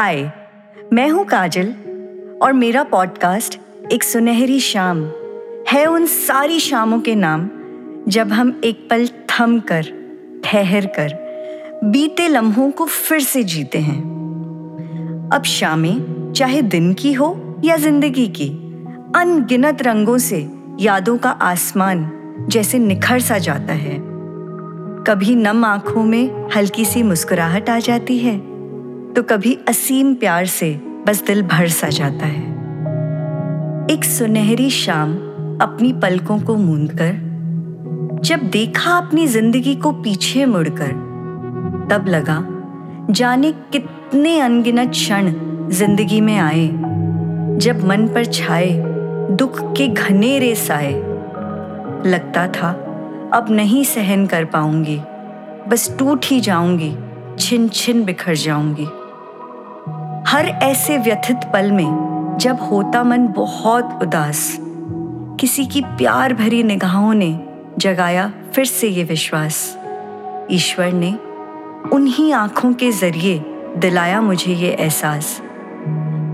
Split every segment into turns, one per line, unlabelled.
हाय, मैं हूँ काजल और मेरा पॉडकास्ट एक सुनहरी शाम है उन सारी शामों के नाम जब हम एक पल थम कर, ठहर कर, बीते लम्हों को फिर से जीते हैं। अब शामें, चाहे दिन की हो या ज़िंदगी की, अनगिनत रंगों से यादों का आसमान जैसे निखर सा जाता है। कभी नम आँखों में हल्की सी मुस्कुराहट आ जाती है तो कभी असीम प्यार से बस दिल भर सा जाता है। एक सुनहरी शाम अपनी पलकों को मूंद कर, जब देखा अपनी ज़िंदगी को पीछे मुड़कर तब लगा, जाने कितने अनगिनत क्षण ज़िंदगी में आए, जब मन पर छाए, दुख के घनेरे साए। लगता था, अब नहीं सहन कर पाऊँगी, बस टूट ही जाऊँगी, छिन छिन बिखर जाऊँगी। हर ऐसे व्यथित पल में जब होता मन बहुत उदास, किसी की प्यार भरी निगाहों ने जगाया फिर से ये विश्वास। ईश्वर ने उन्हीं आँखों के ज़रिए दिलाया मुझे ये एहसास।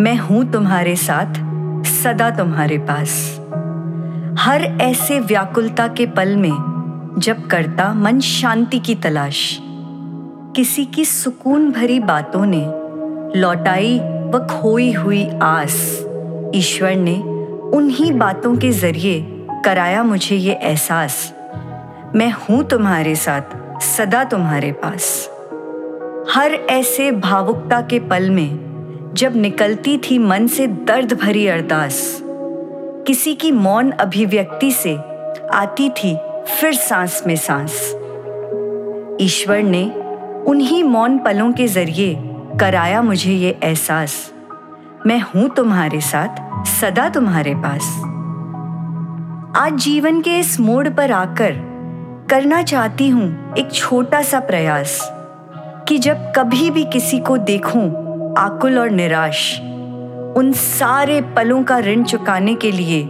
मैं हूँ तुम्हारे साथ, सदा तुम्हारे पास। हर ऐसे व्याकुलता के पल में जब करता मन शांति की तलाश, किसी की सुकून भरी बातों ने लौटाई व खोई हुई आस। ईश्वर ने उन्हीं बातों के ज़रिए कराया मुझे ये एहसास। मैं हूँ तुम्हारे साथ, सदा तुम्हारे पास। हर ऐसे भावुकता के पल में, जब निकलती थी मन से दर्द भरी अरदास, किसी की मौन अभिव्यक्ति से आती थी फिर सांस में सांस। ईश्वर ने उन्हीं मौन पलों के ज़रिए कराया मुझे ये एहसास। मैं हूँ तुम्हारे साथ, सदा तुम्हारे पास। आज जीवन के इस मोड़ पर आकर करना चाहती हूँ एक छोटा सा प्रयास कि जब कभी भी किसी को देखूँ आकुल और निराश, उन सारे पलों का ऋण चुकाने के लिए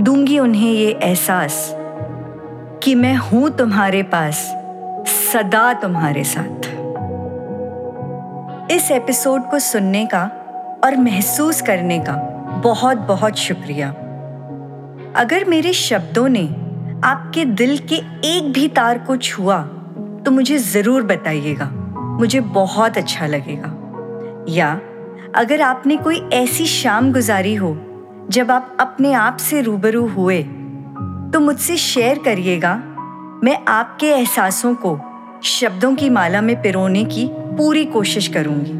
दूँगी उन्हें ये एहसास कि मैं हूँ तुम्हारे पास, सदा तुम्हारे साथ। इस एपिसोड को सुनने का और महसूस करने का बहुत बहुत शुक्रिया। अगर मेरे शब्दों ने आपके दिल के एक भी तार को छुआ तो मुझे ज़रूर बताइएगा। मुझे बहुत अच्छा लगेगा। या अगर आपने कोई ऐसी शाम गुजारी हो, जब आप अपने आप से रूबरू हुए तो मुझसे शेयर करिएगा, मैं आपके एहसासों को शब्दों की माला में पिरोने की पूरी कोशिश करूँगी।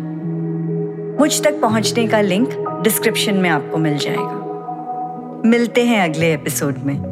मुझ तक पहुँचने का लिंक डिस्क्रिप्शन में आपको मिल जाएगा। मिलते हैं अगले एपिसोड में।